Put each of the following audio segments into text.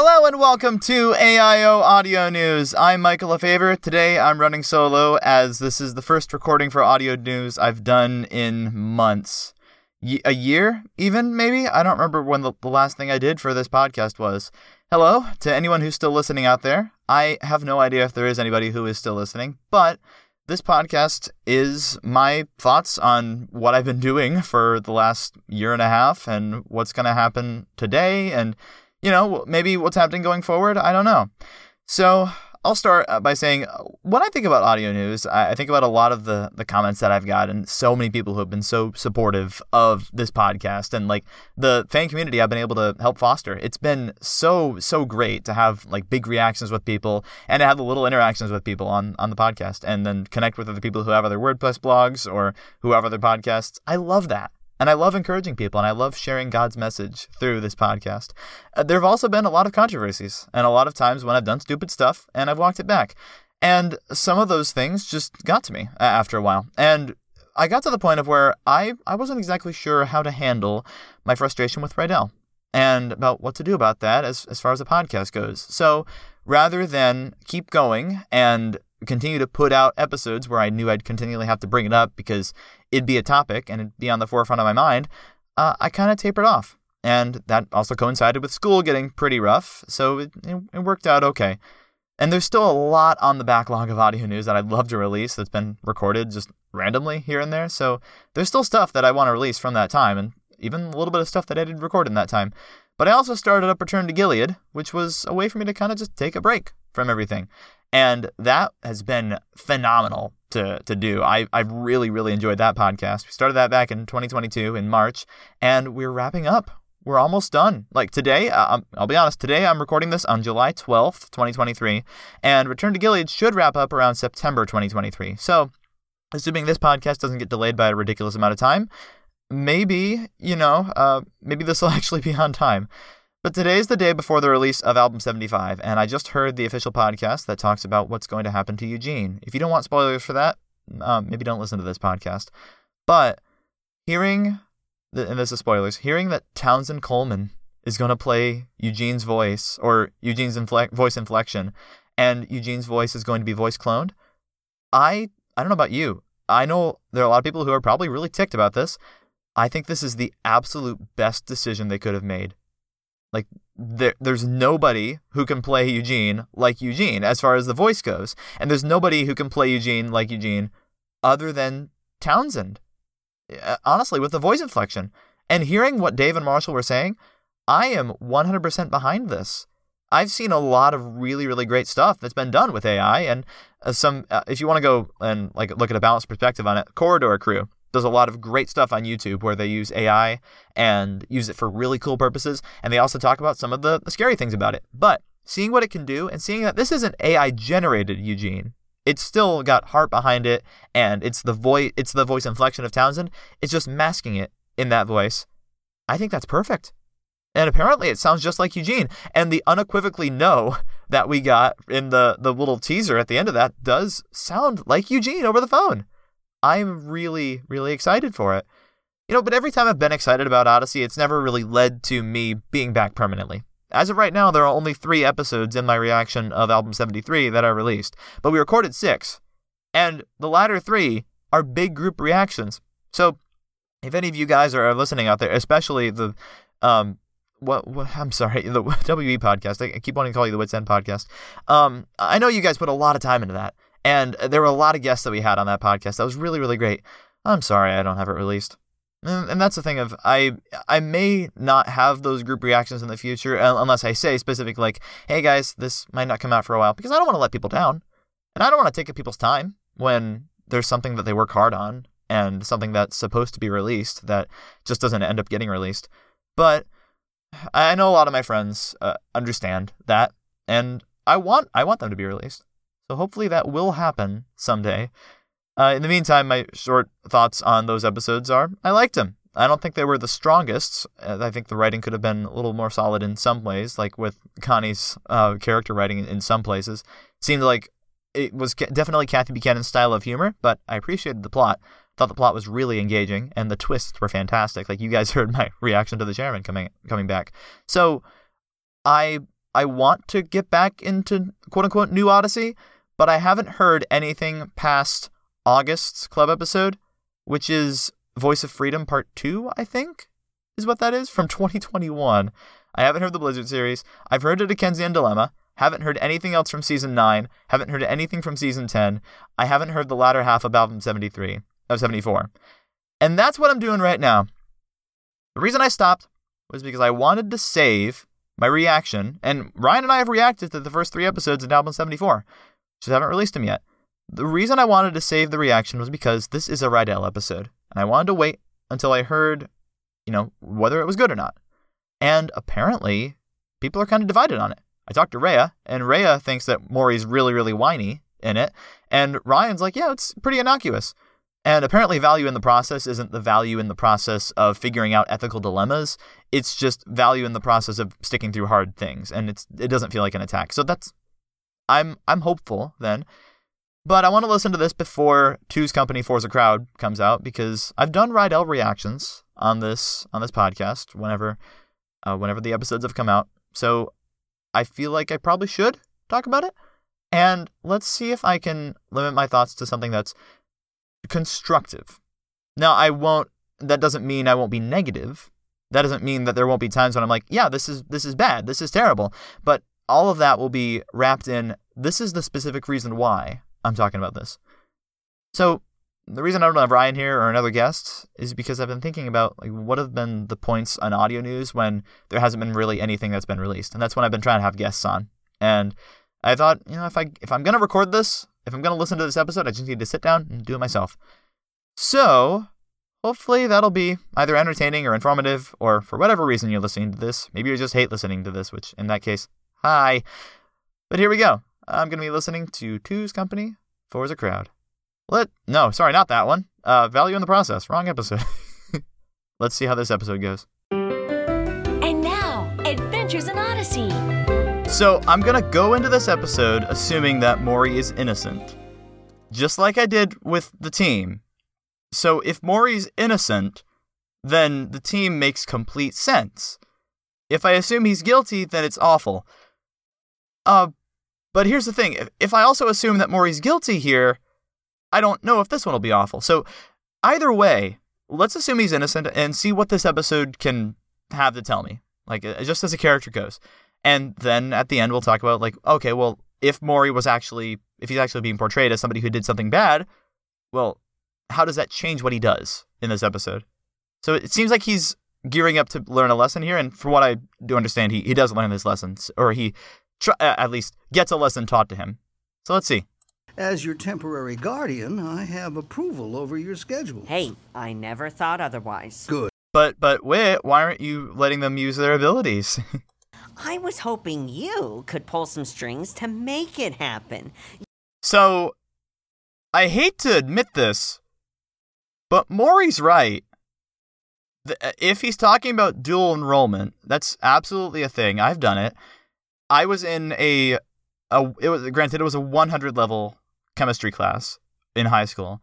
Hello and welcome to AIO Audio News. I'm Michael LaFavor. Today I'm running solo as this is the first recording for audio news I've done in months. Y- a year, even maybe? I don't remember when the, the last thing I did for this podcast was. Hello to anyone who's still listening out there. I have no idea if there is anybody who is still listening, but this podcast is my thoughts on what I've been doing for the last year and a half and what's going to happen today and you know, maybe what's happening going forward. I don't know. So I'll start uh, by saying uh, when I think about audio news, I think about a lot of the the comments that I've got and so many people who have been so supportive of this podcast and like the fan community I've been able to help foster. It's been so so great to have like big reactions with people and to have the little interactions with people on on the podcast and then connect with other people who have other WordPress blogs or who have other podcasts. I love that. And I love encouraging people and I love sharing God's message through this podcast. Uh, there have also been a lot of controversies and a lot of times when I've done stupid stuff and I've walked it back. And some of those things just got to me after a while. And I got to the point of where I, I wasn't exactly sure how to handle my frustration with Rydell and about what to do about that as, as far as the podcast goes. So rather than keep going and continue to put out episodes where I knew I'd continually have to bring it up because it'd be a topic and it'd be on the forefront of my mind, uh, I kind of tapered off. And that also coincided with school getting pretty rough, so it, it, worked out okay. And there's still a lot on the backlog of audio news that I'd love to release that's been recorded just randomly here and there. So there's still stuff that I want to release from that time, and even a little bit of stuff that I did record in that time. But I also started up Return to Gilead, which was a way for me to kind of just take a break from everything. And that has been phenomenal to, to do. I, I've really, really enjoyed that podcast. We started that back in 2022 in March, and we're wrapping up. We're almost done. Like today, I'll be honest, today I'm recording this on July 12th, 2023, and Return to Gilead should wrap up around September 2023. So, assuming this podcast doesn't get delayed by a ridiculous amount of time, maybe, you know, uh, maybe this will actually be on time. But today's the day before the release of Album 75, and I just heard the official podcast that talks about what's going to happen to Eugene. If you don't want spoilers for that, um, maybe don't listen to this podcast. But hearing, the, and this is spoilers, hearing that Townsend Coleman is going to play Eugene's voice, or Eugene's infle- voice inflection, and Eugene's voice is going to be voice cloned, I, I don't know about you. I know there are a lot of people who are probably really ticked about this. I think this is the absolute best decision they could have made like there, there's nobody who can play Eugene like Eugene as far as the voice goes, and there's nobody who can play Eugene like Eugene other than Townsend. Honestly, with the voice inflection and hearing what Dave and Marshall were saying, I am 100% behind this. I've seen a lot of really, really great stuff that's been done with AI, and uh, some. Uh, if you want to go and like look at a balanced perspective on it, Corridor Crew does a lot of great stuff on YouTube where they use AI and use it for really cool purposes. And they also talk about some of the, the scary things about it. But seeing what it can do and seeing that this isn't AI generated Eugene, it's still got heart behind it and it's the voice it's the voice inflection of Townsend. It's just masking it in that voice. I think that's perfect. And apparently it sounds just like Eugene. And the unequivocally no that we got in the, the little teaser at the end of that does sound like Eugene over the phone. I'm really, really excited for it. You know, but every time I've been excited about Odyssey, it's never really led to me being back permanently. As of right now, there are only three episodes in my reaction of Album 73 that are released, but we recorded six. And the latter three are big group reactions. So, if any of you guys are listening out there, especially the, um, what, what I'm sorry, the WE podcast, I keep wanting to call you the Wits End podcast. Um, I know you guys put a lot of time into that. And there were a lot of guests that we had on that podcast. That was really, really great. I'm sorry I don't have it released. And that's the thing of I I may not have those group reactions in the future unless I say specifically like, hey guys, this might not come out for a while because I don't want to let people down. And I don't want to take up people's time when there's something that they work hard on and something that's supposed to be released that just doesn't end up getting released. But I know a lot of my friends uh, understand that and I want I want them to be released. So hopefully that will happen someday. Uh, in the meantime, my short thoughts on those episodes are I liked them. I don't think they were the strongest. Uh, I think the writing could have been a little more solid in some ways, like with Connie's uh, character writing in some places. Seemed like it was definitely Kathy Buchanan's style of humor, but I appreciated the plot. Thought the plot was really engaging, and the twists were fantastic. Like you guys heard my reaction to the chairman coming coming back. So I I want to get back into quote unquote new Odyssey, but I haven't heard anything past August's club episode, which is Voice of Freedom Part 2, I think, is what that is, from 2021. I haven't heard the Blizzard series. I've heard a Dickensian Dilemma. Haven't heard anything else from season 9. Haven't heard anything from season 10. I haven't heard the latter half of album 73, of 74. And that's what I'm doing right now. The reason I stopped was because I wanted to save my reaction, and Ryan and I have reacted to the first three episodes in album 74, just haven't released them yet. The reason I wanted to save the reaction was because this is a Rydell episode, and I wanted to wait until I heard, you know, whether it was good or not. And apparently, people are kind of divided on it. I talked to Rhea, and Rhea thinks that Mori's really, really whiny in it, and Ryan's like, yeah, it's pretty innocuous. And apparently, value in the process isn't the value in the process of figuring out ethical dilemmas. It's just value in the process of sticking through hard things, and it's it doesn't feel like an attack. So that's I'm I'm hopeful then, but I want to listen to this before Two's Company Four's a Crowd comes out because I've done Rydell reactions on this on this podcast whenever uh, whenever the episodes have come out. So I feel like I probably should talk about it. And let's see if I can limit my thoughts to something that's constructive. Now, I won't, that doesn't mean I won't be negative. That doesn't mean that there won't be times when I'm like, yeah, this is, this is bad. This is terrible. But all of that will be wrapped in this is the specific reason why I'm talking about this. So, the reason I don't have Ryan here or another guest is because I've been thinking about like what have been the points on audio news when there hasn't been really anything that's been released, and that's when I've been trying to have guests on. And I thought, you know, if I if I'm gonna record this, if I'm going to listen to this episode, I just need to sit down and do it myself. So, hopefully that'll be either entertaining or informative, or for whatever reason you're listening to this. Maybe you just hate listening to this, which in that case, hi. But here we go. I'm going to be listening to Two's Company, Four's a Crowd. Let no, sorry, not that one. Uh, value in the process. Wrong episode. Let's see how this episode goes. And now, Adventures in Odyssey. So I'm gonna go into this episode assuming that Mori is innocent, just like I did with the team. So if Mori's innocent, then the team makes complete sense. If I assume he's guilty, then it's awful. Uh, but here's the thing: if, I also assume that Mori's guilty here, I don't know if this one will be awful. So either way, let's assume he's innocent and see what this episode can have to tell me, like uh, just as a character goes. And then at the end, we'll talk about like, okay, well, if Mori was actually, if he's actually being portrayed as somebody who did something bad, well, how does that change what he does in this episode? So it seems like he's gearing up to learn a lesson here, and from what I do understand, he he does learn this lesson, or he tr- at least gets a lesson taught to him. So let's see. As your temporary guardian, I have approval over your schedule. Hey, I never thought otherwise. Good. But but wait, why aren't you letting them use their abilities? I was hoping you could pull some strings to make it happen. So, I hate to admit this, but Mori's right. Uh, if he's talking about dual enrollment, that's absolutely a thing. I've done it. I was in a, a it was granted it was a 100 level chemistry class in high school.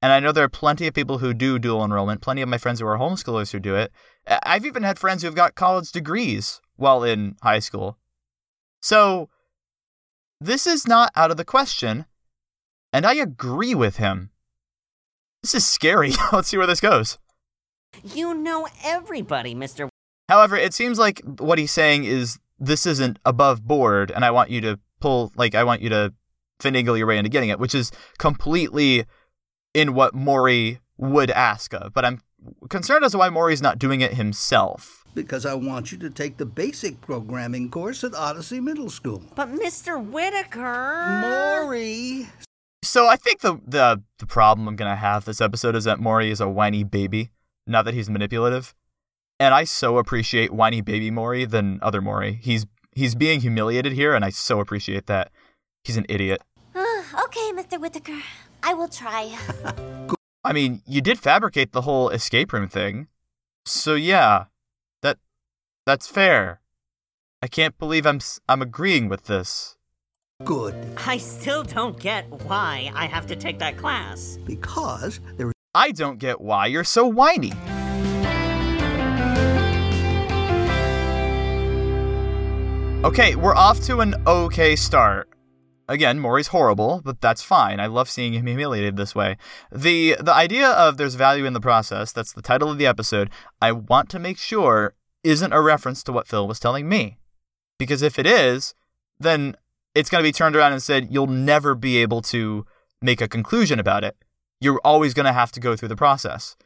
And I know there are plenty of people who do dual enrollment, plenty of my friends who are homeschoolers who do it. I've even had friends who've got college degrees while in high school. So, this is not out of the question, and I agree with him. This is scary. Let's see where this goes. You know everybody, Mr. However, it seems like what he's saying is this isn't above board, and I want you to pull, like, I want you to finagle your way into getting it, which is completely in what Mori would ask of. But I'm concerned as to why Mori's not doing it himself because I want you to take the basic programming course at Odyssey Middle School. But Mr. Whitaker. Mori. So I think the the the problem I'm gonna have this episode is that Mori is a whiny baby, not that he's manipulative. And I so appreciate whiny baby Mori than other Mori. He's he's being humiliated here, and I so appreciate that. He's an idiot. okay, Mr. Whitaker. I will try. I mean, you did fabricate the whole escape room thing. So yeah, that's fair. I can't believe I'm I'm agreeing with this. Good. I still don't get why I have to take that class. Because there I don't get why you're so whiny. Okay, we're off to an okay start. Again, Maury's horrible, but that's fine. I love seeing him humiliated this way. The the idea of there's value in the process, that's the title of the episode, I want to make sure isn't a reference to what Phil was telling me. Because if it is, then it's going to be turned around and said you'll never be able to make a conclusion about it. You're always going to have to go through the process.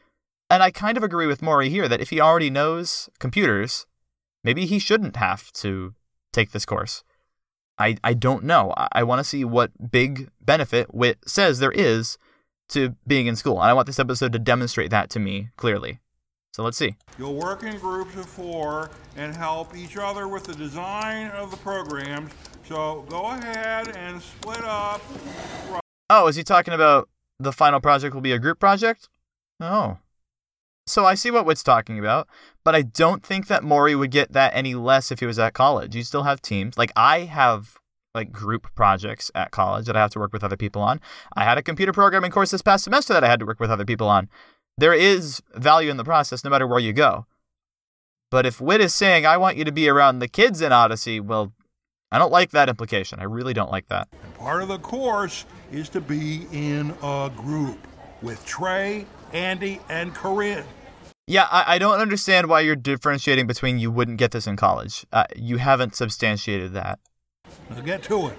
And I kind of agree with Maury here that if he already knows computers, maybe he shouldn't have to take this course. I, I don't know. I, I want to see what big benefit Wit says there is to being in school. And I want this episode to demonstrate that to me clearly. So let's see. You'll work in groups of four and help each other with the design of the programs. So go ahead and split up. Oh, is he talking about the final project will be a group project? Oh. So I see what Wit's talking about, but I don't think that Maury would get that any less if he was at college. You still have teams. Like I have like group projects at college that I have to work with other people on. I had a computer programming course this past semester that I had to work with other people on. There is value in the process no matter where you go. But if Wit is saying I want you to be around the kids in Odyssey, well, I don't like that implication. I really don't like that. And part of the course is to be in a group with Trey, Andy, and Corinne. Yeah, I, I don't understand why you're differentiating between you wouldn't get this in college. Uh, you haven't substantiated that. Let's get to it.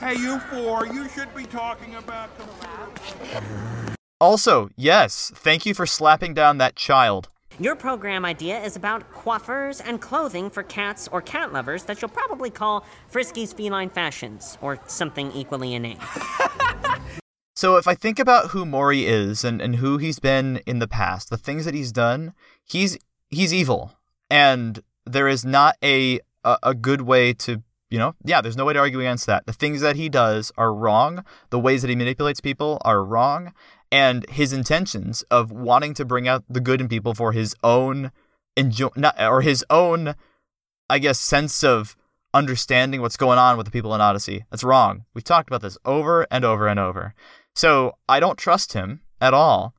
Hey, you four, you should be talking about computers. Also, yes, thank you for slapping down that child. Your program idea is about coiffures and clothing for cats or cat lovers that you'll probably call Frisky's Feline Fashions, or something equally inane. So if I think about who Mori is and, and who he's been in the past, the things that he's done, he's he's evil. And there is not a, a, a good way to you know, yeah, there's no way to argue against that. The things that he does are wrong. The ways that he manipulates people are wrong. And his intentions of wanting to bring out the good in people for his own enjoy, not, or his own, I guess, sense of understanding what's going on with the people in Odyssey. That's wrong. We've talked about this over and over and over. So I don't trust him at all,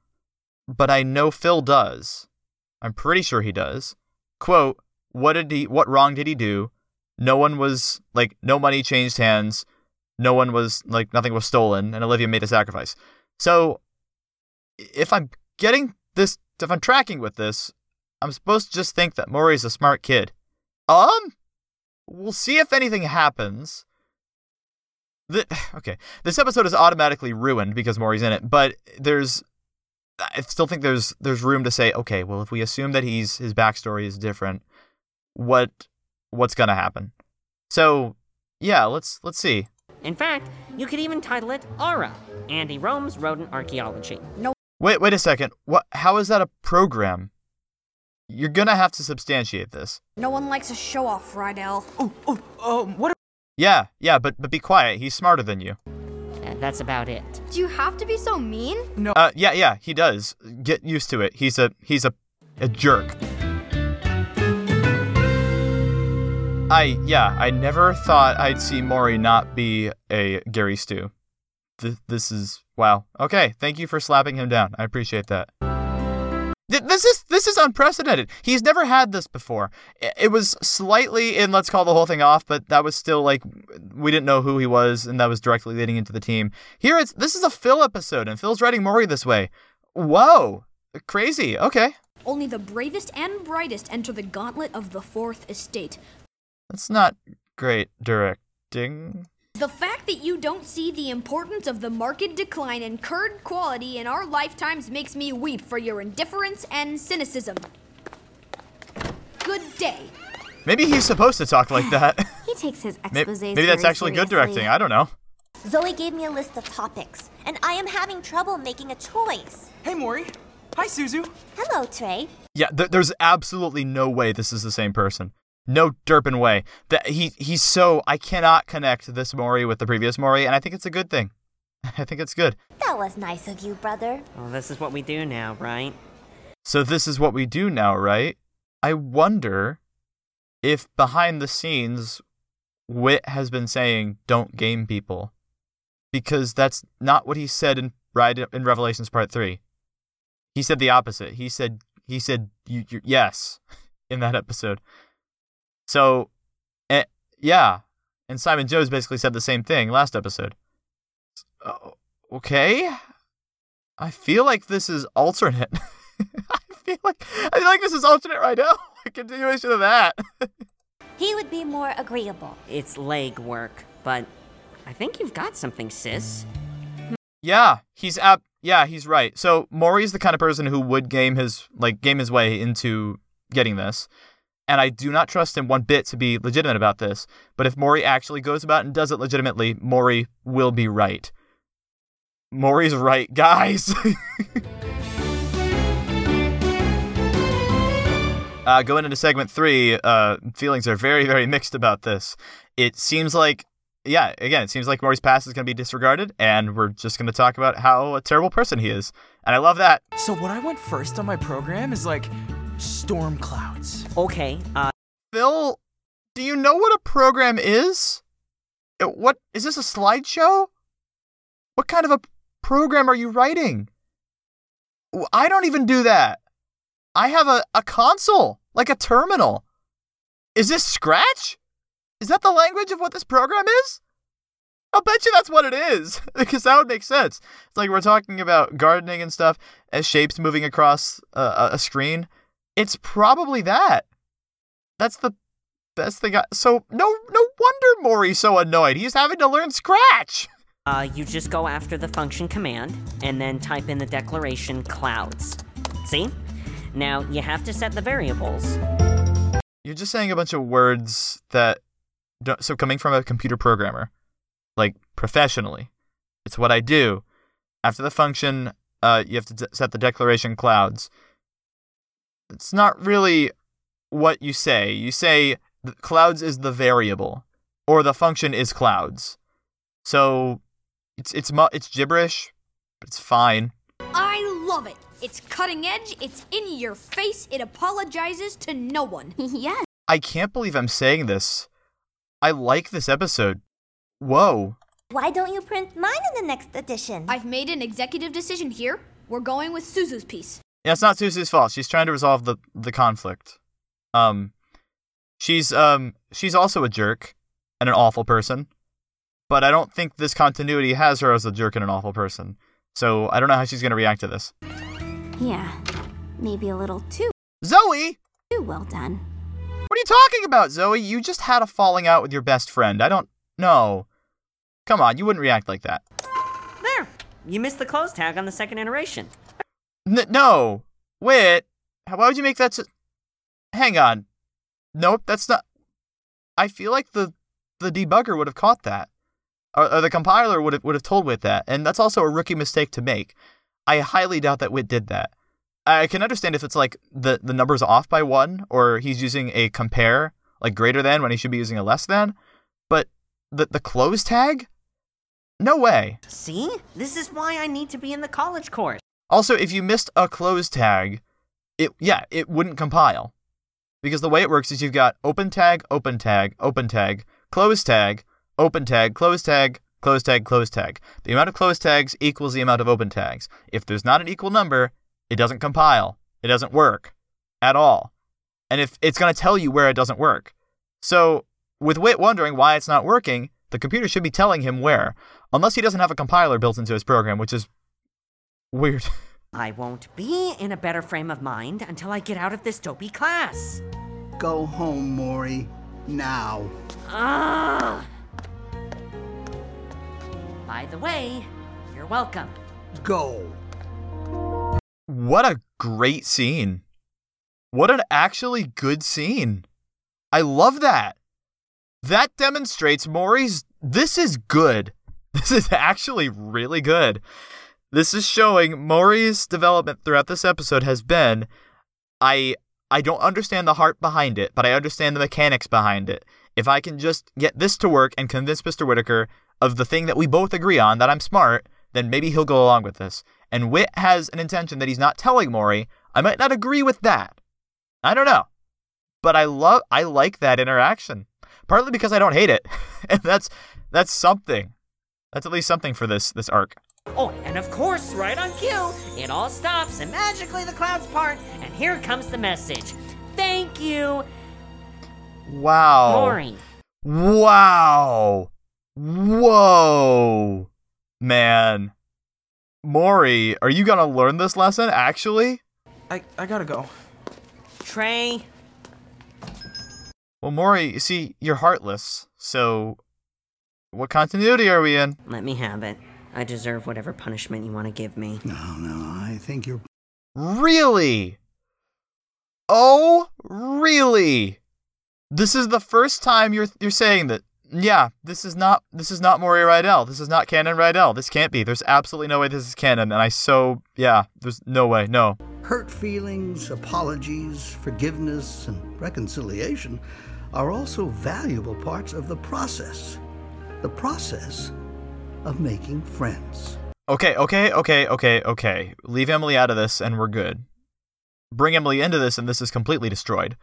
but I know Phil does. I'm pretty sure he does. Quote, what did he what wrong did he do? No one was like no money changed hands. No one was like nothing was stolen and Olivia made a sacrifice. So if I'm getting this if I'm tracking with this, I'm supposed to just think that Maury's a smart kid. Um we'll see if anything happens. The, okay, this episode is automatically ruined because Maury's in it, but there's I still think there's there's room to say, okay, well, if we assume that he's his backstory is different, what what's gonna happen? So, yeah, let's let's see. In fact, you could even title it Aura Andy Rome's Rodent Archaeology. Wait, wait a second. What? How is that a program? You're gonna have to substantiate this. No one likes a show off, Rydell. Oh, oh, um, what? Are- yeah, yeah, but but be quiet. He's smarter than you. Uh, that's about it. Do you have to be so mean? No. Uh, yeah, yeah, he does. Get used to it. He's a he's a a jerk. I yeah, I never thought I'd see Maury not be a Gary Stu. Th- this is wow. Okay, thank you for slapping him down. I appreciate that. This is this is unprecedented. He's never had this before. It was slightly in let's call the whole thing off, but that was still like we didn't know who he was, and that was directly leading into the team. Here it's this is a Phil episode, and Phil's writing Maury this way. Whoa, crazy. Okay, Only the bravest and brightest enter the gauntlet of the Fourth Estate. that's not great directing. The fact that you don't see the importance of the marked decline in curd quality in our lifetimes makes me weep for your indifference and cynicism. Good day. Maybe he's supposed to talk like that. He takes his May- exposés Maybe that's very actually good directing. I don't know. Zoe gave me a list of topics, and I am having trouble making a choice. Hey, Maury. Hi, Suzu. Hello, Trey. Yeah, th- there's absolutely no way this is the same person. No derpin way. That he he's so I cannot connect this Mori with the previous Mori, and I think it's a good thing. I think it's good. That was nice of you, brother. Well, this is what we do now, right? So this is what we do now, right? I wonder if behind the scenes Wit has been saying don't game people. Because that's not what he said in right in Revelations part 3. He said the opposite. He said he said you, you yes in that episode. So eh, Yeah. And Simon Jones basically said the same thing last episode. Uh, okay. I feel like this is alternate. I feel like I feel like this is alternate right now. A continuation of that. He would be more agreeable. It's leg work, but I think you've got something, sis. yeah, he's up. Yeah, he's right. So Maury's the kind of person who would game his like game his way into getting this. And I do not trust him one bit to be legitimate about this. But if Maury actually goes about and does it legitimately, Maury will be right. Maury's right, guys. uh, going into segment three, uh, feelings are very, very mixed about this. It seems like, yeah, again, it seems like Maury's past is going to be disregarded, and we're just going to talk about how a terrible person he is. And I love that. So what I want first on my program is like storm clouds. Okay, uh, Phil, do you know what a program is? Uh, What is this a slideshow? What kind of a program are you writing? I don't even do that. I have a, a console, like a terminal. Is this Scratch? Is that the language of what this program is? I'll bet you that's what it is, because that would make sense. It's like we're talking about gardening and stuff as shapes moving across uh, a a screen. It's probably that. That's the best thing. I, so no, no wonder Maury's so annoyed. He's having to learn Scratch. uh, you just go after the function command and then type in the declaration clouds. See? Now you have to set the variables. You're just saying a bunch of words that. Don't, so coming from a computer programmer, like professionally, it's what I do. After the function, uh, you have to d- set the declaration clouds. It's not really what you say. You say clouds is the variable, or the function is clouds. So it's it's mu- it's gibberish, but it's fine. I love it. It's cutting edge, it's in your face, it apologizes to no one. yes. I can't believe I'm saying this. I like this episode. Whoa. Why don't you print mine in the next edition? I've made an executive decision here. We're going with Suzu's piece. Yeah, it's not Susie's fault. She's trying to resolve the the conflict. Um, she's um she's also a jerk and an awful person, but I don't think this continuity has her as a jerk and an awful person. So I don't know how she's gonna react to this. Yeah, maybe a little too Zoe, too well done. what are you talking about, Zoe? You just had a falling out with your best friend. I don't know. Come on, you wouldn't react like that. There! You missed the close tag on the second iteration. N- no. Wait. Why would you make that? Hang on. Nope, that's not. I feel like the the debugger would have caught that, or, or the compiler would have would have told Wit that, and that's also a rookie mistake to make. I highly doubt that Wit did that. I can understand if it's like the the number's off by one, or he's using a compare like greater than when he should be using a less than, but the the close tag, no way. See? This is why I need to be in the college course. Also, if you missed a close tag, it yeah, it wouldn't compile. Because the way it works is you've got open tag, open tag, open tag, close tag, open tag, close tag, close tag, close tag. The amount of close tags equals the amount of open tags. If there's not an equal number, it doesn't compile. It doesn't work at all. And if it's going to tell you where it doesn't work. So, with Wit wondering why it's not working, the computer should be telling him where, unless he doesn't have a compiler built into his program, which is weird. I won't be in a better frame of mind until I get out of this dopey class. Go home, Maury. Now. Ah! By the way, you're welcome. Go. What a great scene. What an actually good scene. I love that. That demonstrates Maury's. This is good. This is actually really good. This is showing Maury's development throughout this episode has been I I don't understand the heart behind it, but I understand the mechanics behind it. If I can just get this to work and convince Mr. Whitaker of the thing that we both agree on, that I'm smart, then maybe he'll go along with this. And Wit has an intention that he's not telling Maury. I might not agree with that. I don't know. But I love I like that interaction. Partly because I don't hate it. and that's that's something. That's at least something for this this arc. Oh, and of course, right on cue, it all stops and magically the clouds part, and here comes the message. Thank you, Wow. Maury. Wow. Whoa. Man. Maury, are you gonna learn this lesson actually? I, I gotta go. Trey, Well, Maury, you see, you're heartless, so what continuity are we in? let me have it. I deserve whatever punishment you want to give me. No, no, I think you're. Really? Oh, really? This is the first time you're you're saying that. Yeah, this is not this is not Maury Rydell. This is not canon Rydell. This can't be. There's absolutely no way this is canon, and I so yeah. There's no way. No. Hurt feelings, apologies, forgiveness, and reconciliation are also valuable parts of the process. The process of making friends. Okay, okay, okay, okay, okay. Leave Emily out of this, and we're good. Bring Emily into this, and this is completely destroyed.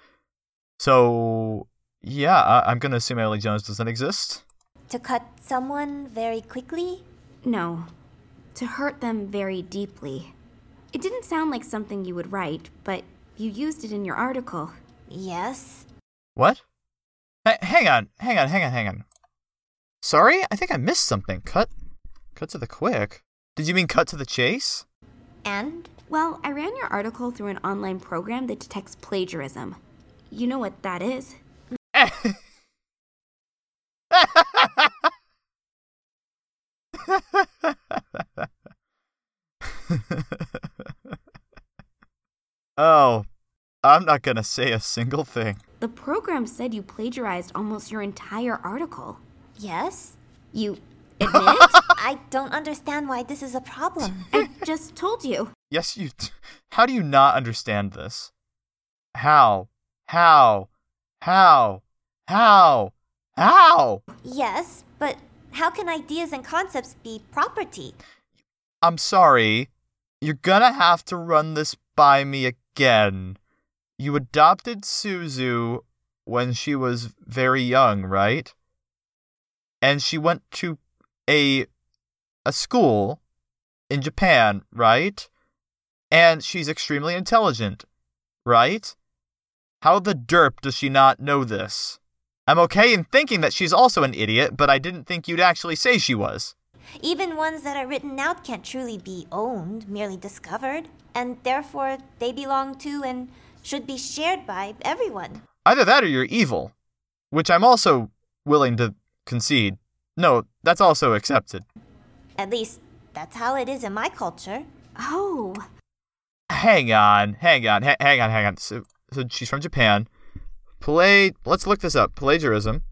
So yeah, I- I'm gonna assume Emily Jones doesn't exist. To cut someone very quickly? No, to hurt them very deeply. It didn't sound like something you would write, but you used it in your article. Yes. What? H- hang on, hang on, hang on, hang on. Sorry, I think I missed something. Cut, cut to the quick. Did you mean cut to the chase? And? Well, I ran your article through an online program that detects plagiarism. You know what that is? oh, I'm not gonna say a single thing. The program said you plagiarized almost your entire article. Yes? You admit it? I don't understand why this is a problem. I just told you. Yes, you. How do you not understand this? How? How? How? How? How? yes, but how can ideas and concepts be property? I'm sorry. You're gonna have to run this by me again. You adopted Suzu when she was very young, right? And she went to a a school in Japan, right? And she's extremely intelligent, right? How the derp does she not know this? I'm okay in thinking that she's also an idiot, but I didn't think you'd actually say she was. Even ones that are written out can't truly be owned, merely discovered, and therefore they belong to and should be shared by everyone. Either that or you're evil, which I'm also willing to concede. No, that's also accepted. At least, that's how it is in my culture. Oh, Hang on, hang on, ha- hang on, hang on. So, so she's from Japan. Play. Let's look this up. Plagiarism.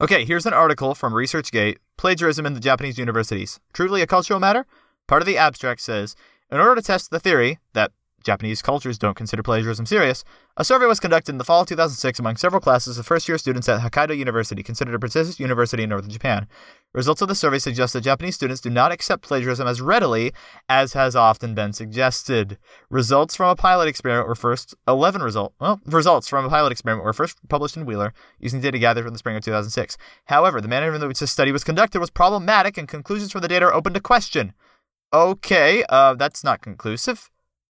Okay, here's an article from ResearchGate. Plagiarism in the Japanese universities. Truly a cultural matter? Part of the abstract says, in order to test the theory that Japanese cultures don't consider plagiarism serious, a survey was conducted in the fall of 2006 among several classes of first year students at Hokkaido University, considered a prestigious university in northern Japan. Results of the survey suggest that Japanese students do not accept plagiarism as readily as has often been suggested. Results from a pilot experiment were first 11 result well results from a pilot experiment were first published in Wheeler using data gathered from the spring of 2006. However, the manner in which this study was conducted was problematic, and conclusions from the data are open to question. Okay, uh, that's not conclusive.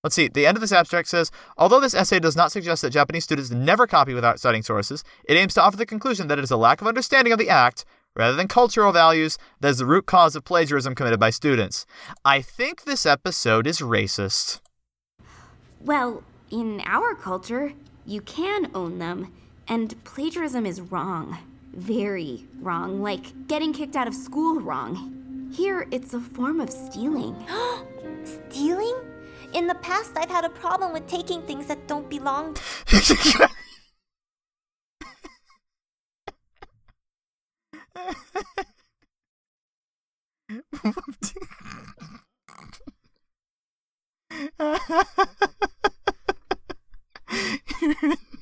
Let's see. The end of this abstract says, although this essay does not suggest that Japanese students never copy without citing sources, it aims to offer the conclusion that it is a lack of understanding of the act rather than cultural values that is the root cause of plagiarism committed by students. I think this episode is racist. well, in our culture, you can own them, and plagiarism is wrong. Very wrong, like getting kicked out of school wrong. Here, it's a form of stealing. Stealing? In the past, I've had a problem with taking things that don't belong.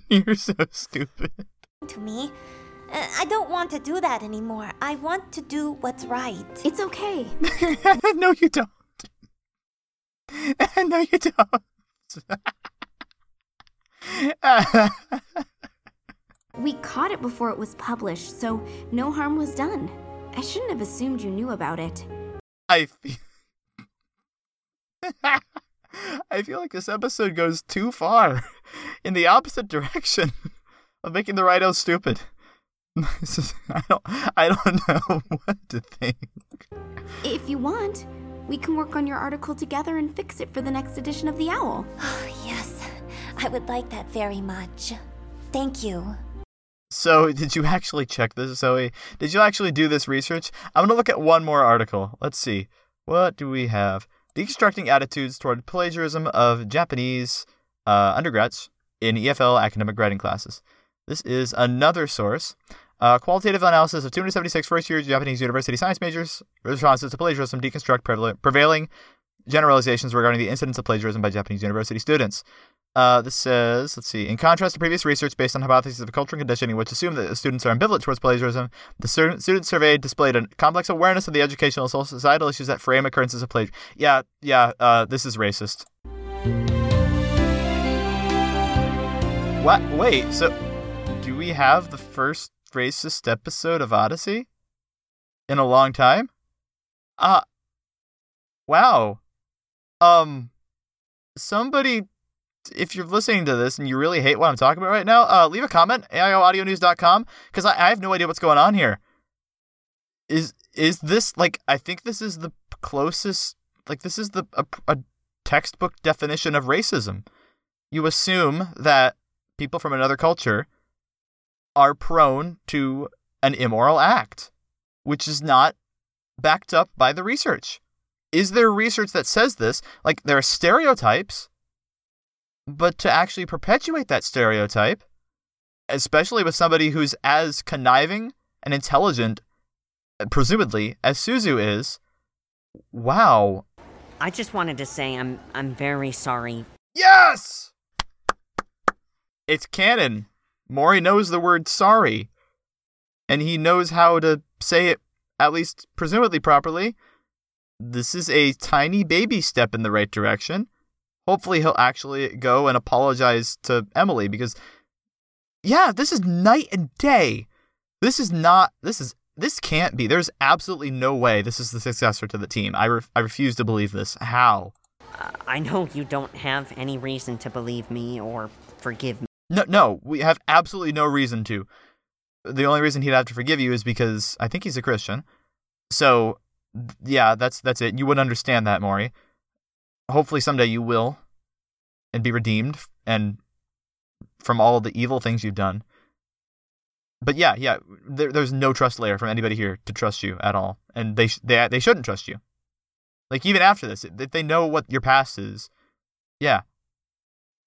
You're so stupid. to me. Uh, I don't want to do that anymore. I want to do what's right. It's okay. no, you don't. No, you don't. We caught it before it was published, so no harm was done. I shouldn't have assumed you knew about it. I feel. I feel like this episode goes too far in the opposite direction of making the Rhino stupid. I don't I don't know what to think. If you want, we can work on your article together and fix it for the next edition of The Owl. Oh, yes, I would like that very much. Thank you. So, did you actually check this, Zoe? Did you actually do this research? I'm going to look at one more article. Let's see. What do we have? Deconstructing attitudes toward plagiarism of Japanese uh, undergrads in EFL academic writing classes. This is another source. Uh, qualitative analysis of 276 first year Japanese university science majors' responses to plagiarism deconstruct preval- prevailing generalizations regarding the incidence of plagiarism by Japanese university students. Uh, this says, let's see, in contrast to previous research based on hypotheses of culture and conditioning, which assume that students are ambivalent towards plagiarism, the stu- students surveyed displayed a complex awareness of the educational and societal issues that frame occurrences of plagiarism. Yeah, yeah, uh, this is racist. What? Wait, so do we have the first racist episode of Odyssey in a long time? Uh, wow. Um, somebody if you're listening to this and you really hate what I'm talking about right now, uh, leave a comment, AIOaudionews.com, because I, I have no idea what's going on here. Is is this like I think this is the closest like this is the a, a textbook definition of racism. You assume that people from another culture are prone to an immoral act, which is not backed up by the research. Is there research that says this? Like there are stereotypes but to actually perpetuate that stereotype, especially with somebody who's as conniving and intelligent, presumably, as Suzu is, wow. I just wanted to say I'm I'm very sorry. Yes! It's canon. Mori knows the word sorry, and he knows how to say it, at least presumably properly. This is a tiny baby step in the right direction hopefully he'll actually go and apologize to Emily because yeah, this is night and day. This is not this is this can't be. There's absolutely no way this is the successor to the team. I re- I refuse to believe this. How? Uh, I know you don't have any reason to believe me or forgive me. No, no, we have absolutely no reason to. The only reason he'd have to forgive you is because I think he's a Christian. So, yeah, that's that's it. You would understand that, Maury hopefully someday you will and be redeemed and from all the evil things you've done. But yeah, yeah, there, there's no trust layer from anybody here to trust you at all, and they they they shouldn't trust you. Like even after this, if they know what your past is, yeah.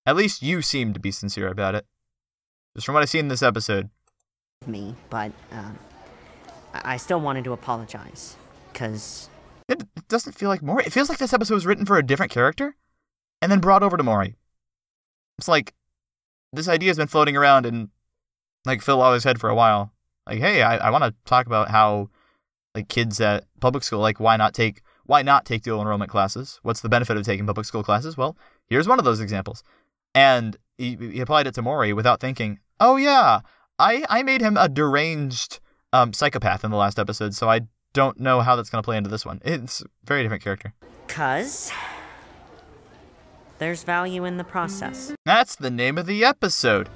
At least you seem to be sincere about it. Just from what I've seen in this episode. Me, but um, I still wanted to apologize because it doesn't feel like Mori. It feels like this episode was written for a different character and then brought over to Mori. It's like this idea has been floating around in like Phil Lawler's head for a while. Like, hey, I, I want to talk about how like kids at public school, like why not take why not take dual enrollment classes? What's the benefit of taking public school classes? Well, here's one of those examples. And he, he applied it to Mori without thinking, oh yeah, I, I made him a deranged um, psychopath in the last episode, so I don't know how that's going to play into this one. It's a very different character. Cuz there's value in the process. That's the name of the episode.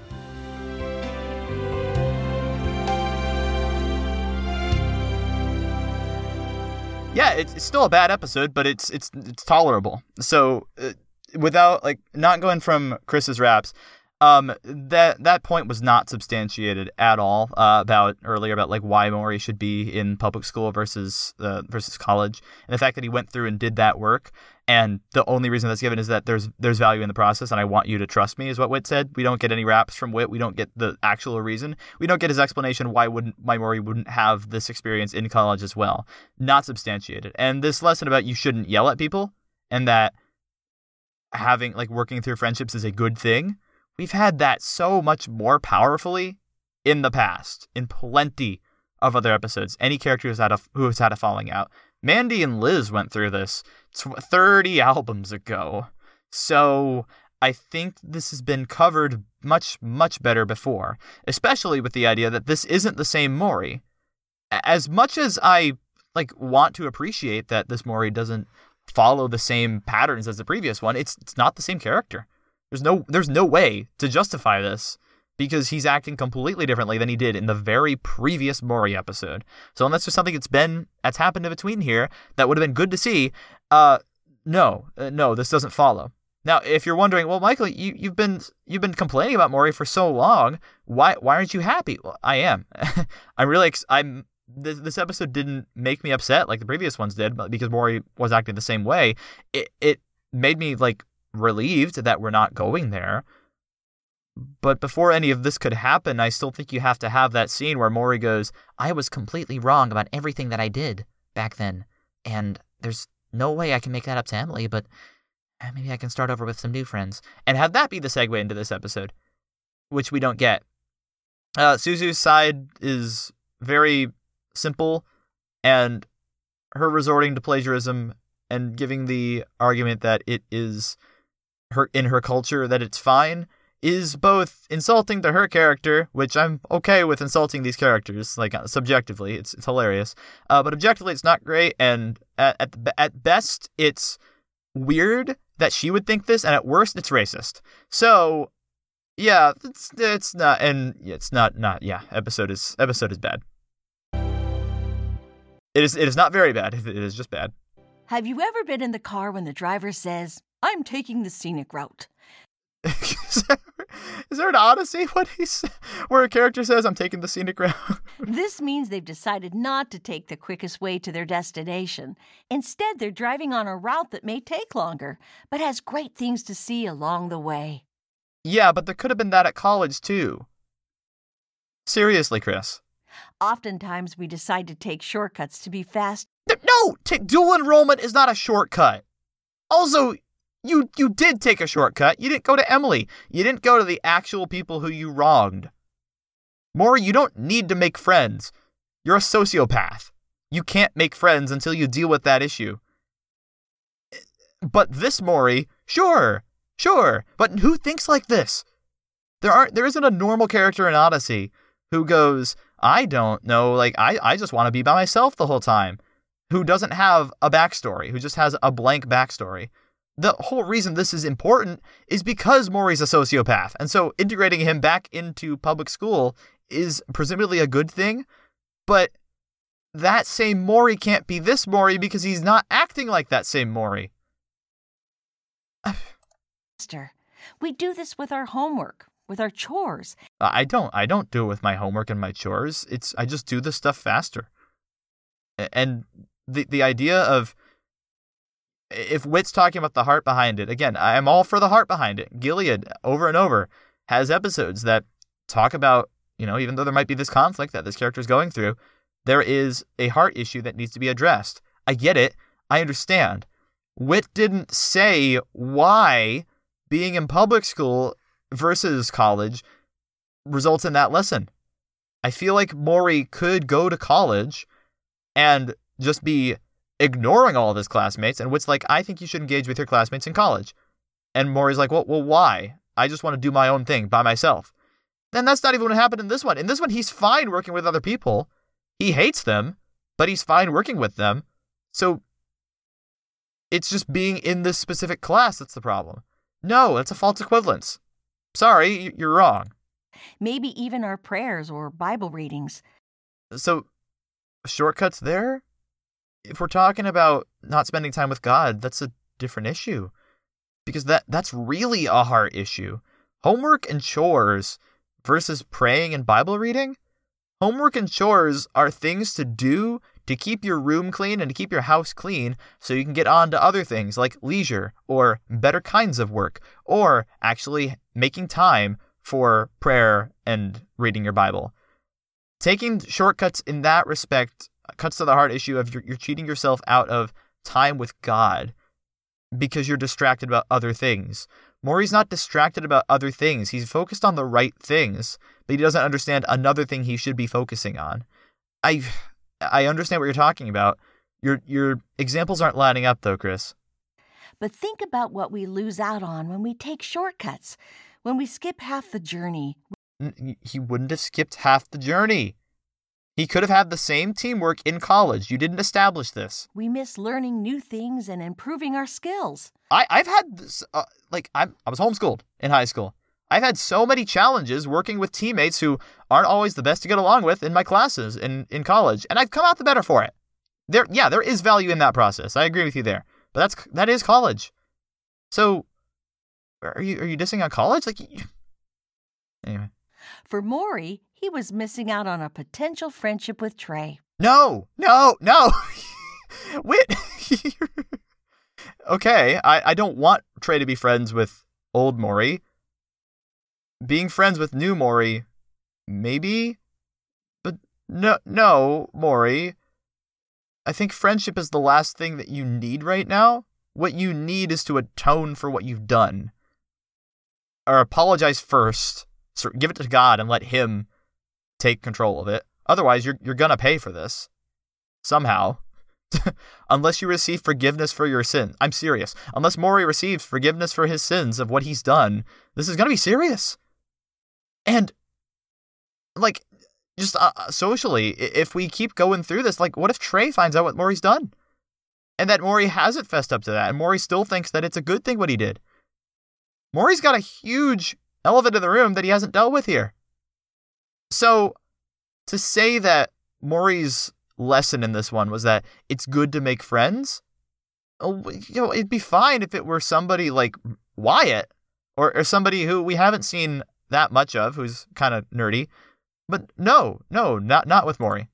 Yeah, it's, it's still a bad episode, but it's it's it's tolerable. So uh, without like not going from Chris's wraps, um, that that point was not substantiated at all uh, about earlier about like why Mori should be in public school versus uh, versus college, and the fact that he went through and did that work, and the only reason that's given is that there's there's value in the process, and I want you to trust me, is what Wit said. We don't get any wraps from Wit. We don't get the actual reason. We don't get his explanation why wouldn't why Mori wouldn't have this experience in college as well. Not substantiated, and this lesson about you shouldn't yell at people, and that having like working through friendships is a good thing We've had that so much more powerfully in the past, in plenty of other episodes. Any character who's had a, who has had a falling out. Mandy and Liz went through this 30 albums ago. So I think this has been covered much, much better before, especially with the idea that this isn't the same Mori. As much as I like want to appreciate that this Mori doesn't follow the same patterns as the previous one, it's it's not the same character. There's no there's no way to justify this because he's acting completely differently than he did in the very previous Mori episode. So unless there's something that's been that's happened in between here that would have been good to see, uh, no, uh, no, this doesn't follow. Now, if you're wondering, well, Michael, you, you've been you've been complaining about Mori for so long. Why why aren't you happy? Well, I am. I'm really ex- I'm this, this episode didn't make me upset like the previous ones did, but because Morrie was acting the same way, it it made me like relieved that we're not going there. But before any of this could happen, I still think you have to have that scene where Morrie goes, "I was completely wrong about everything that I did back then, and there's no way I can make that up to Emily, but." eh, Maybe I can start over with some new friends and have that be the segue into this episode, which we don't get. Uh, Suzu's side is very simple, and her resorting to plagiarism and giving the argument that it is her in her culture that it's fine is both insulting to her character, which I'm okay with insulting these characters, like uh, subjectively, it's it's hilarious, uh, but objectively it's not great, and at at, at best it's weird that she would think this, and at worst it's racist. So yeah, it's it's not, and it's not not yeah. Episode is episode is bad. It is it is not very bad. It is just bad. Have you ever been in the car when the driver says, I'm taking the scenic route? is, there, is there an Odyssey what he's where a character says I'm taking the scenic route? This means they've decided not to take the quickest way to their destination. Instead, they're driving on a route that may take longer, but has great things to see along the way. yeah, but there could have been that at college too. Seriously, Chris. Oftentimes, we decide to take shortcuts to be fast. No, t- dual enrollment is not a shortcut. Also, you you did take a shortcut. You didn't go to Emily. You didn't go to the actual people who you wronged. Morrie, you don't need to make friends. You're a sociopath. You can't make friends until you deal with that issue. But this Morrie, sure, sure. But who thinks like this? There aren't there isn't a normal character in Odyssey who goes, I don't know, like I, I just want to be by myself the whole time. Who doesn't have a backstory, who just has a blank backstory. The whole reason this is important is because Morrie's a sociopath. And so integrating him back into public school is presumably a good thing. But that same Morrie can't be this Morrie because he's not acting like that same Morrie. faster. We do this with our homework, with our chores. Uh, I don't I don't do it with my homework and my chores. It's I just do the stuff faster. And the the idea of if Whit's talking about the heart behind it, again, I'm all for the heart behind it. Gilead over and over has episodes that talk about, you know, even though there might be this conflict that this character is going through, there is a heart issue that needs to be addressed. I get it. I understand. Whit didn't say why being in public school versus college results in that lesson. I feel like Morrie could go to college and just be ignoring all of his classmates, and Whit's like, I think you should engage with your classmates in college. And Morrie's like, well, well, why? I just want to do my own thing by myself. Then that's not even what happened in this one. In this one, he's fine working with other people. He hates them, but he's fine working with them. So it's just being in this specific class that's the problem. No, it's a false equivalence. Sorry, you're wrong. Maybe even our prayers or Bible readings. So, shortcuts there? If we're talking about not spending time with God, that's a different issue. Because that that's really a heart issue. Homework and chores versus praying and Bible reading? Homework and chores are things to do to keep your room clean and to keep your house clean so you can get on to other things like leisure or better kinds of work or actually making time for prayer and reading your Bible taking shortcuts in that respect cuts to the heart issue of you're, you're cheating yourself out of time with God because you're distracted about other things. Morrie's not distracted about other things. He's focused on the right things, but he doesn't understand another thing he should be focusing on. I I understand what you're talking about. Your your examples aren't lining up though, Chris. But think about what we lose out on when we take shortcuts. When we skip half the journey, He wouldn't have skipped half the journey. He could have had the same teamwork in college. You didn't establish this. we miss learning new things and improving our skills. I I've had this uh, like I'm I was homeschooled in high school. I've had so many challenges working with teammates who aren't always the best to get along with in my classes in, in college, and I've come out the better for it. There, yeah, there is value in that process. I agree with you there, but that's that is college. So, are you are you dissing on college? Like, anyway. For Morrie, he was missing out on a potential friendship with Trey. No, no, no. Wait. okay, I, I don't want Trey to be friends with old Morrie. Being friends with new Morrie, maybe? But no, no, Morrie. I think friendship is the last thing that you need right now. What you need is to atone for what you've done. Or apologize first. So give it to God and let Him take control of it. Otherwise, you're, you're going to pay for this. Somehow. Unless you receive forgiveness for your sin. I'm serious. Unless Morrie receives forgiveness for his sins of what he's done, this is going to be serious. And, like, just uh, socially, if we keep going through this, like, what if Trey finds out what Morrie's done? And that Morrie hasn't fessed up to that, and Morrie still thinks that it's a good thing what he did. Morrie's got a huge elephant in the room that he hasn't dealt with here. So, to say that Morrie's lesson in this one was that it's good to make friends. Oh, you know, it'd be fine if it were somebody like Wyatt or, or somebody who we haven't seen that much of, who's kind of nerdy. But no, no, not not with Morrie.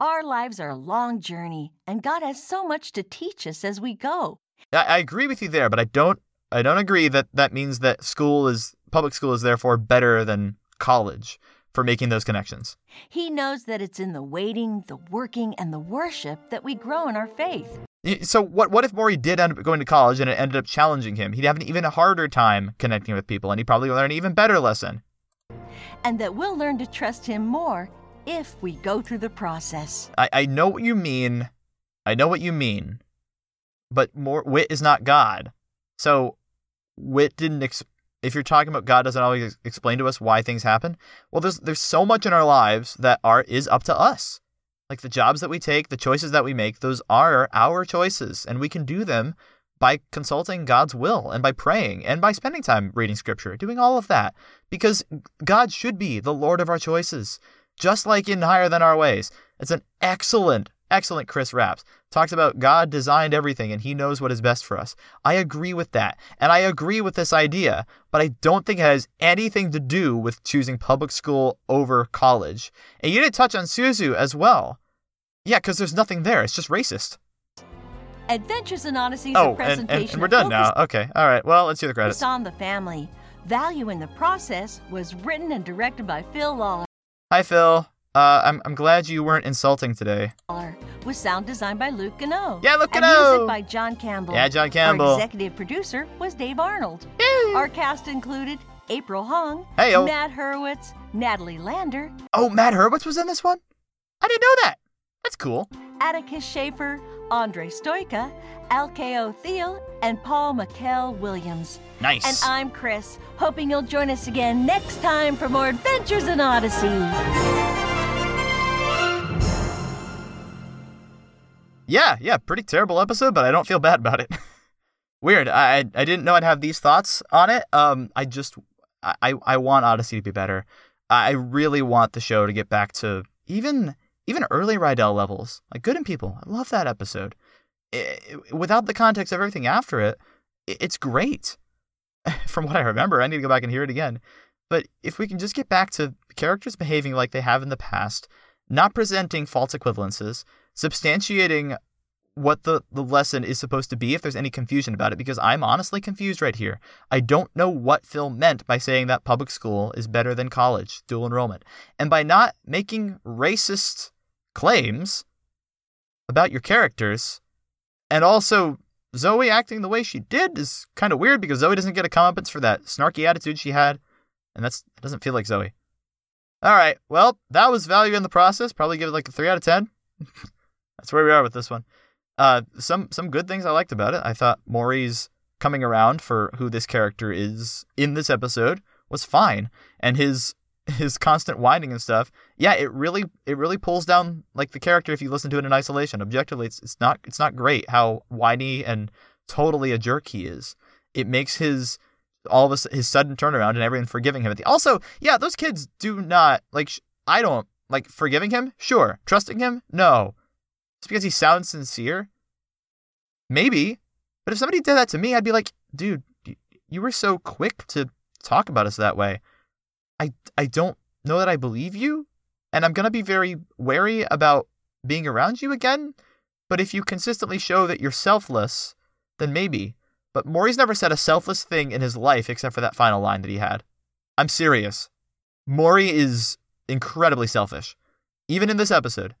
Our lives are a long journey, and God has so much to teach us as we go. I, I agree with you there, but I don't I don't agree that that means that school is public school is therefore better than college for making those connections. He knows that it's in the waiting, the working, and the worship that we grow in our faith. So what what if Morrie did end up going to college and it ended up challenging him? He'd have an even harder time connecting with people and he'd probably learn an even better lesson. And that we'll learn to trust him more if we go through the process. I, I know what you mean. I know what you mean. But more Whit is not God. So Whit didn't ex- if you're talking about God doesn't always explain to us why things happen, well, there's there's so much in our lives that are is up to us. Like the jobs that we take, the choices that we make, those are our choices, and we can do them by consulting God's will and by praying and by spending time reading Scripture, doing all of that, because God should be the Lord of our choices, just like in Higher Than Our Ways. It's an excellent excellent Chris Wraps Talks about God designed everything and he knows what is best for us. I agree with that. And I agree with this idea, but I don't think it has anything to do with choosing public school over college. And you didn't touch on Suzu as well. Yeah, because there's nothing there. It's just racist. Adventures in Odyssey oh, a presentation and, and, and we're done now. Okay. All right. Well, let's hear the credits. on the family. Value in the Process was written and directed by Phil Lollar. Hi, Phil. Uh, I'm, I'm glad you weren't insulting today. With sound designed by Luke Gano. Yeah, Luke and Gano. music by John Campbell. Yeah, John Campbell. Our executive producer was Dave Arnold. Our cast included April Hong, hey, oh. Matt Hurwitz, Natalie Lander. Oh, Matt Hurwitz was in this one? I didn't know that. That's cool. Atticus Shaffer, Andre Stojka, Alkeo Thiel, and Paul McKell Williams. Nice. And I'm Chris, hoping you'll join us again next time for more Adventures in Odyssey. Yeah, yeah, pretty terrible episode, but I don't feel bad about it. Weird. I I didn't know I'd have these thoughts on it. Um, I just I I want Odyssey to be better. I really want the show to get back to even even early Rydell levels, like Good and People. I love that episode. It, without the context of everything after it, it's great. From what I remember, I need to go back and hear it again. But if we can just get back to characters behaving like they have in the past, not presenting false equivalences, substantiating what the, the lesson is supposed to be if there's any confusion about it, because I'm honestly confused right here. I don't know what Phil meant by saying that public school is better than college, dual enrollment. And by not making racist claims about your characters, and also Zoe acting the way she did is kind of weird because Zoe doesn't get a comeuppance for that snarky attitude she had, and that's that doesn't feel like Zoe. All right, well, that was value in the process. Probably give it like a three out of ten. That's where we are with this one. Uh, some some good things I liked about it. I thought Morrie's coming around for who this character is in this episode was fine, and his his constant whining and stuff. Yeah, it really it really pulls down like the character if you listen to it in isolation. Objectively, it's it's not it's not great how whiny and totally a jerk he is. It makes his all of a, his sudden turnaround and everyone forgiving him also yeah those kids do not like i don't like forgiving him sure trusting him no just because he sounds sincere maybe but if somebody did that to me i'd be like dude you were so quick to talk about us that way i i don't know that i believe you and i'm to be very wary about being around you again but if you consistently show that you're selfless then maybe but Morrie's never said a selfless thing in his life except for that final line that he had. I'm serious. Morrie is incredibly selfish. Even in this episode,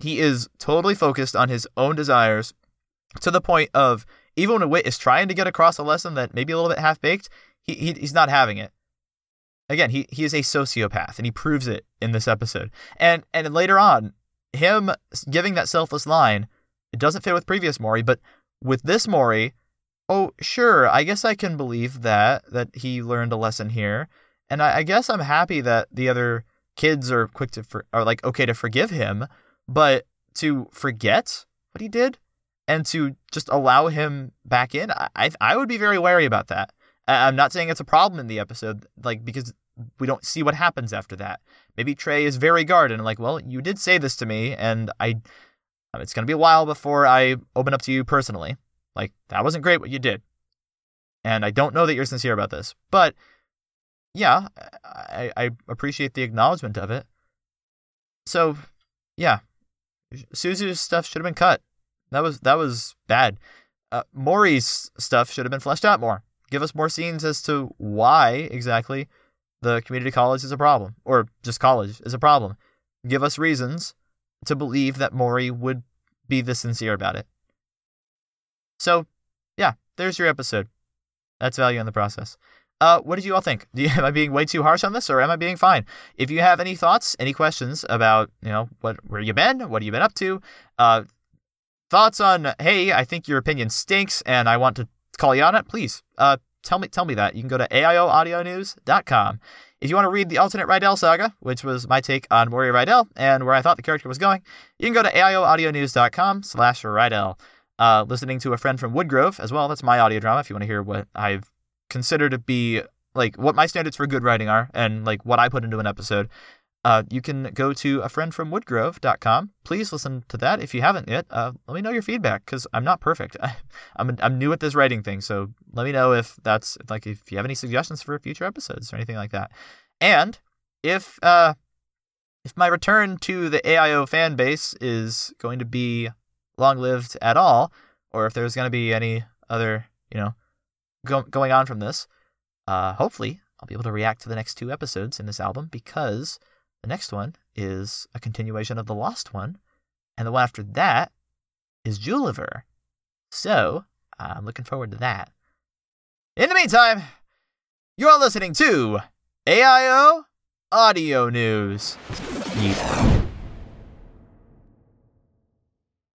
he is totally focused on his own desires to the point of even when Whit is trying to get across a lesson that maybe a little bit half baked, he, he he's not having it. Again, he, he is a sociopath and he proves it in this episode. And and later on, him giving that selfless line, it doesn't fit with previous Morrie, but with this Morrie, oh, sure, I guess I can believe that, that he learned a lesson here. And I, I guess I'm happy that the other kids are quick to, for, are like, okay to forgive him, but to forget what he did and to just allow him back in, I, I would be very wary about that. I'm not saying it's a problem in the episode, like, because we don't see what happens after that. Maybe Trey is very guarded and like, well, you did say this to me, and I, um, it's going to be a while before I open up to you personally. Like, that wasn't great what you did. And I don't know that you're sincere about this. But yeah, I, I appreciate the acknowledgement of it. So, yeah, Suzu's stuff should have been cut. That was that was bad. Uh, Morrie's stuff should have been fleshed out more. Give us more scenes as to why exactly the community college is a problem, or just college is a problem. Give us reasons to believe that Morrie would be this sincere about it. So, yeah, there's your episode. That's value in the process. Uh, what did you all think? You, am I being way too harsh on this, or am I being fine? If you have any thoughts, any questions about, you know, what where you been, what have you been up to, uh, thoughts on, hey, I think your opinion stinks, and I want to call you on it, please, uh, tell me tell me that. You can go to aioaudionews.com. If you want to read the alternate Rydell saga, which was my take on Morrie Rydell and where I thought the character was going, you can go to aioaudionews.com slash Rydell uh, listening to a friend from Woodgrove as well. That's my audio drama. If you want to hear what I've considered to be like what my standards for good writing are and like what I put into an episode, uh, you can go to a friend from woodgrove.com. Please listen to that. If you haven't yet, uh, let me know your feedback because I'm not perfect. I'm, I'm new at this writing thing. So let me know if that's like, if you have any suggestions for future episodes or anything like that. And if, uh, if my return to the AIO fan base is going to be long lived at all, or if there's going to be any other, you know, go- going on from this, uh, hopefully I'll be able to react to the next two episodes in this album because the next one is a continuation of the lost one, and the one after that is Juliver. So I'm looking forward to that. In the meantime, you're listening to AIO Audio News. Yeet.